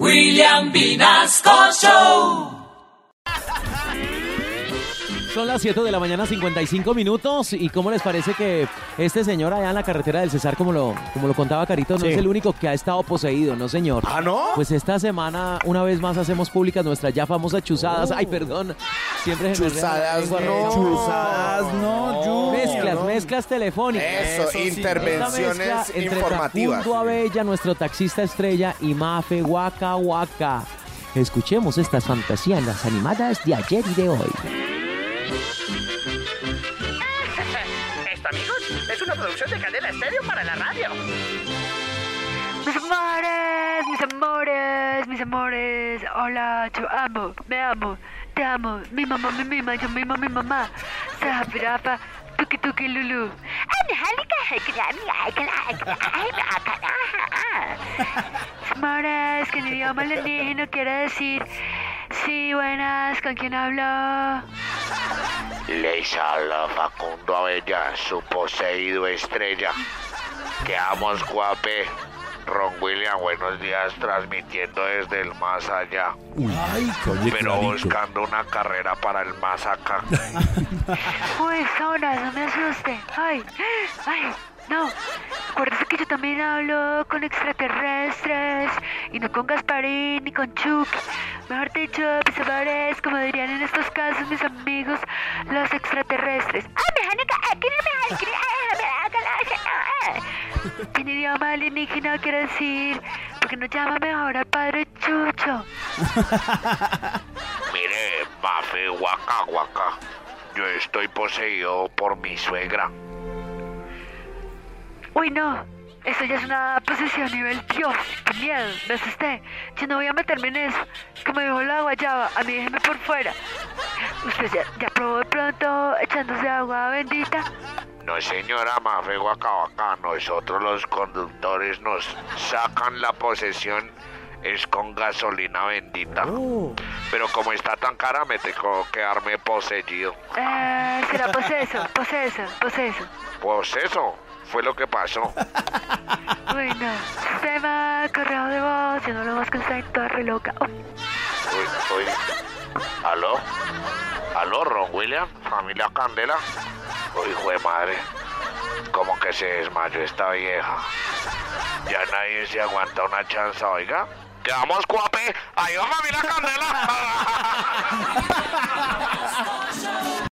William Vinasco Show. Son las 7 de la mañana, 55 minutos. ¿Y cómo les parece que este señor allá en la carretera del Cesar, como lo, como lo contaba Carito, no es el único que ha estado poseído, no señor? ¿Ah, no? Pues esta semana, una vez más, hacemos públicas nuestras ya famosas chuzadas. Ay, perdón. Siempre se me enreda la Chuzadas, lengua, no. Chuzadas, no, Mezclas, mezclas telefónicas. Eso, Eso sí. Esta intervenciones entre informativas. Facundo Abella, nuestro taxista estrella, y Mafe Waka Waka. Escuchemos estas fantasías las animadas de ayer y de hoy. Esto, amigos, es una producción de Cadena Estéreo para la radio. Mis amores, mis amores, mis amores. Hola, yo amo, me amo, te amo. Mi mamá me mima, yo mimo mi mamá. Sapi, rafa, tuki tuki lulu. Amores, que en idioma alienígena quiere decir. Sí, buenas, ¿con quién hablo? Les habla Facundo Avella, su poseído estrella. Que amos guape. Ron William, buenos días, transmitiendo desde el más allá. Ay, oye, Pero clarito. buscando una carrera para el más acá. Uy, Sonas, no me asuste. Ay, ay, no. Acuérdese que yo también hablo con extraterrestres y no con Gasparín ni con Chuck. Mejor dicho, mis amores, como dirían en estos casos mis amigos, los extraterrestres. ¡Ah, mecánica! ¡Aquí no me En idioma alienígena quiere decir, porque no llama mejor al padre Chucho. Mire, Mafe Waka Waka. Yo estoy poseído por mi suegra. Uy, no. Eso ya es una posesión nivel Dios. Qué miedo. Me asusté. Yo no voy a meterme en eso. Como dijo la guayaba, a mí déjeme por fuera. ¿Usted ya, ya probó de pronto echándose agua bendita? No, señora Mafe Waka Waka. Nosotros los conductores nos sacan la posesión. Es con gasolina bendita. Oh, Pero como está tan cara, me tengo que quedarme poseído. Eh, será poseso, poseso, poseso. Pues eso fue lo que pasó. Uy, no. Sistema, correo de voz. Yo no lo más que está toda re loca. Oh, Uy, uy. ¿Aló? ¿Aló, Ron William? ¿Familia Candela? Hijo de madre. Como que se desmayó esta vieja. Ya nadie se aguanta una chanza, oiga. ¡Quedamos cuape! ¡Ahí va familia Candela!